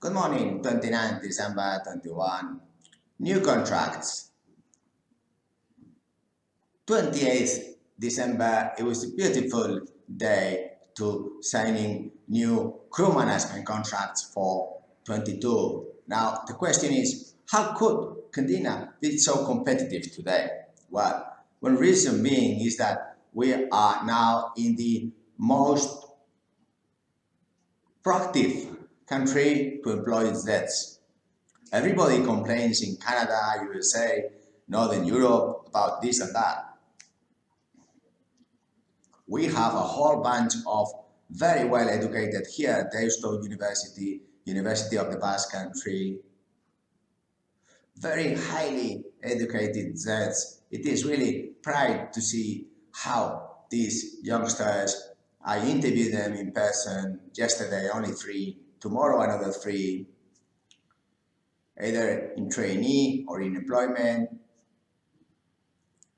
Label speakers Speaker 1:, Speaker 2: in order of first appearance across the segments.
Speaker 1: Good morning, 29 December 21. New contracts. 28th December, it was a beautiful day to signing new crew management contracts for 22. Now, the question is, how could Candina be so competitive today? Well, one reason being is that we are now in the most proactive country to employ its debts. Everybody complains in Canada, USA, Northern Europe about this and that. We have a whole bunch of very well educated here at Deusto University, University of the Basque Country, very highly educated Zeds. It is really pride to see how these youngsters, I interviewed them in person yesterday, only three, tomorrow another three, either in trainee or in employment.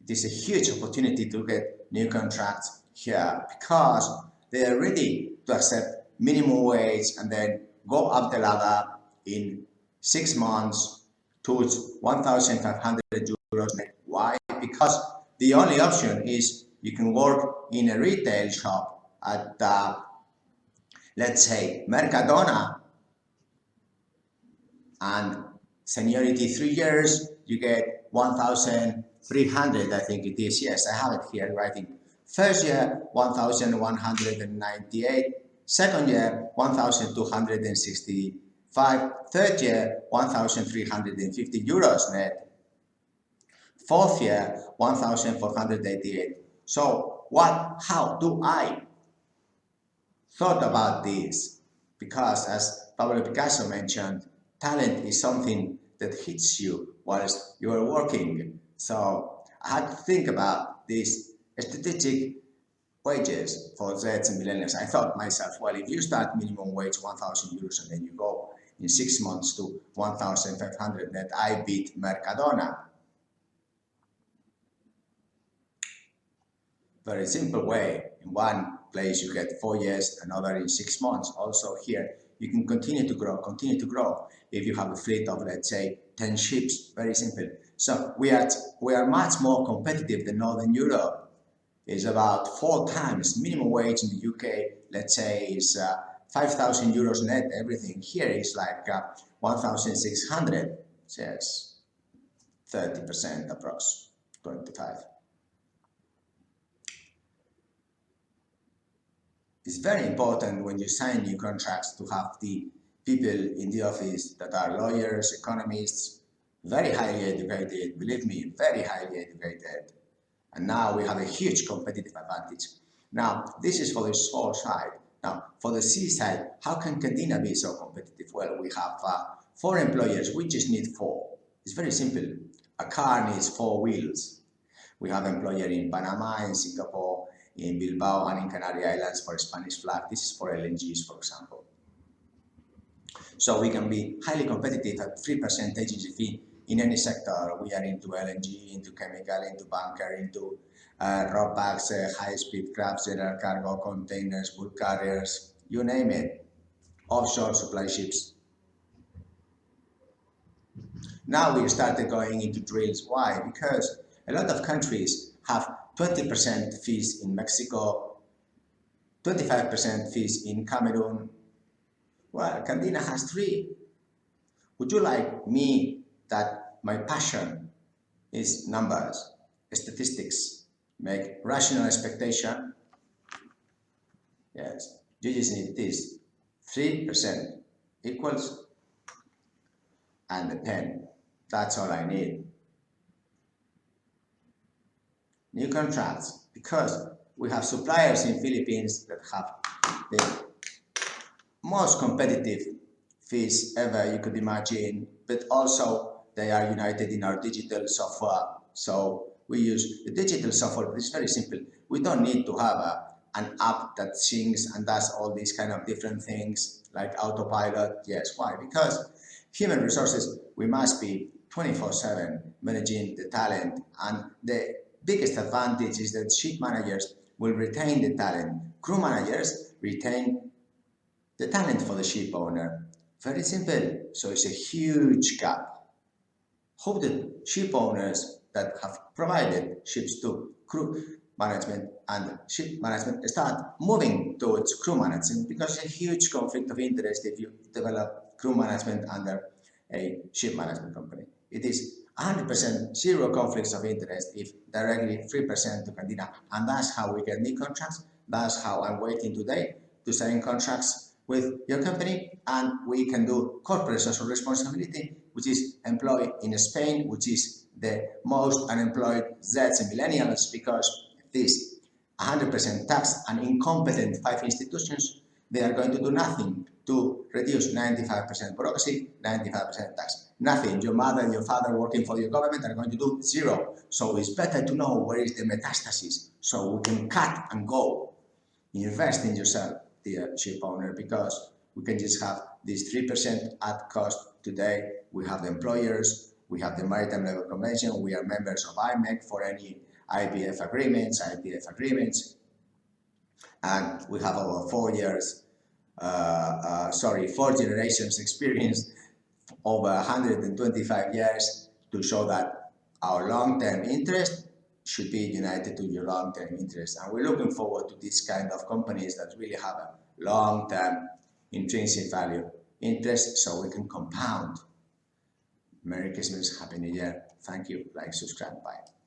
Speaker 1: It is a huge opportunity to get new contracts here because they are ready to accept minimum wage and then go up the ladder in six months towards 1,500 euros. Why? Because the only option is you can work in a retail shop at, uh, let's say, Mercadona, and seniority three years, you get 1,300, I think it is. Yes, I have it here writing. First year, 1,198. Second year, 1,265. Third year, 1,350 euros net. Fourth year, 1,488. So what, how do I thought about this? Because as Pablo Picasso mentioned, talent is something that hits you whilst you are working. So I had to think about these strategic wages for Zeds and millennials. I thought myself, well, if you start minimum wage 1,000 euros and then you go in six months to 1,500 that I beat Mercadona. Very simple way. In one place you get four years, another in six months. Also here, you can continue to grow, continue to grow if you have a fleet of, let's say, 10 ships. Very simple. So we are, we are much more competitive than Northern Europe. It's about four times minimum wage in the UK, let's say, is uh, 5,000 euros net, everything. Here is like uh, 1,600, says 30% approx, 25. It's very important when you sign new contracts to have the people in the office that are lawyers, economists, very highly educated, believe me, very highly educated. And now we have a huge competitive advantage. Now, this is for the shore side. Now, for the sea side, how can Candina be so competitive? Well, we have uh, four employers, we just need four. It's very simple. A car needs four wheels. We have employer in Panama, in Singapore, in Bilbao and in Canary Islands for Spanish flag. This is for LNGs, for example. So we can be highly competitive at 3% agency fee in any sector. We are into LNG, into chemical, into bunker, into uh, ro-pax, uh, high-speed crafts, general cargo, containers, bulk carriers, you name it, offshore supply ships. Now we started going into drills. Why? Because a lot of countries have 20% fees in Mexico, 25% fees in Cameroon. Well, Candina has three. Would you like me that my passion is numbers, statistics, make rational expectation? Yes, you just need this. 3% equals and the pen. That's all I need new contracts because we have suppliers in Philippines that have the most competitive fees ever you could imagine, but also they are united in our digital software. So we use the digital software, it's very simple. We don't need to have a, an app that sings and does all these kind of different things like autopilot. Yes, why? Because human resources, we must be 24-7 managing the talent and the biggest advantage is that ship managers will retain the talent. Crew managers retain the talent for the ship owner. Very simple. So it's a huge gap. Hope the ship owners that have provided ships to crew management and ship management start moving towards crew management because it's a huge conflict of interest if you develop crew management under a ship management company. It is 100% zero conflicts of interest if directly 3% to Candina. And that's how we get new contracts. That's how I'm waiting today to sign contracts with your company. And we can do corporate social responsibility, which is employed in Spain, which is the most unemployed Zs and millennials because this 100% tax and incompetent five institutions, they are going to do nothing to reduce 95% bureaucracy, 95% tax. Nothing. Your mother and your father working for your government are going to do zero. So it's better to know where is the metastasis so we can cut and go. Invest in yourself, dear ship owner, because we can just have this 3% at cost today. We have the employers, we have the Maritime Labour Convention, we are members of IMEC for any ITF agreements, ITF agreements, and we have over four years, uh, uh, sorry, four generations experience over 125 years to show that our long-term interest should be united to your long-term interest. And we're looking forward to this kind of companies that really have a long-term intrinsic value interest so we can compound. Merry Christmas, Happy New Year. Thank you. Like, subscribe, bye.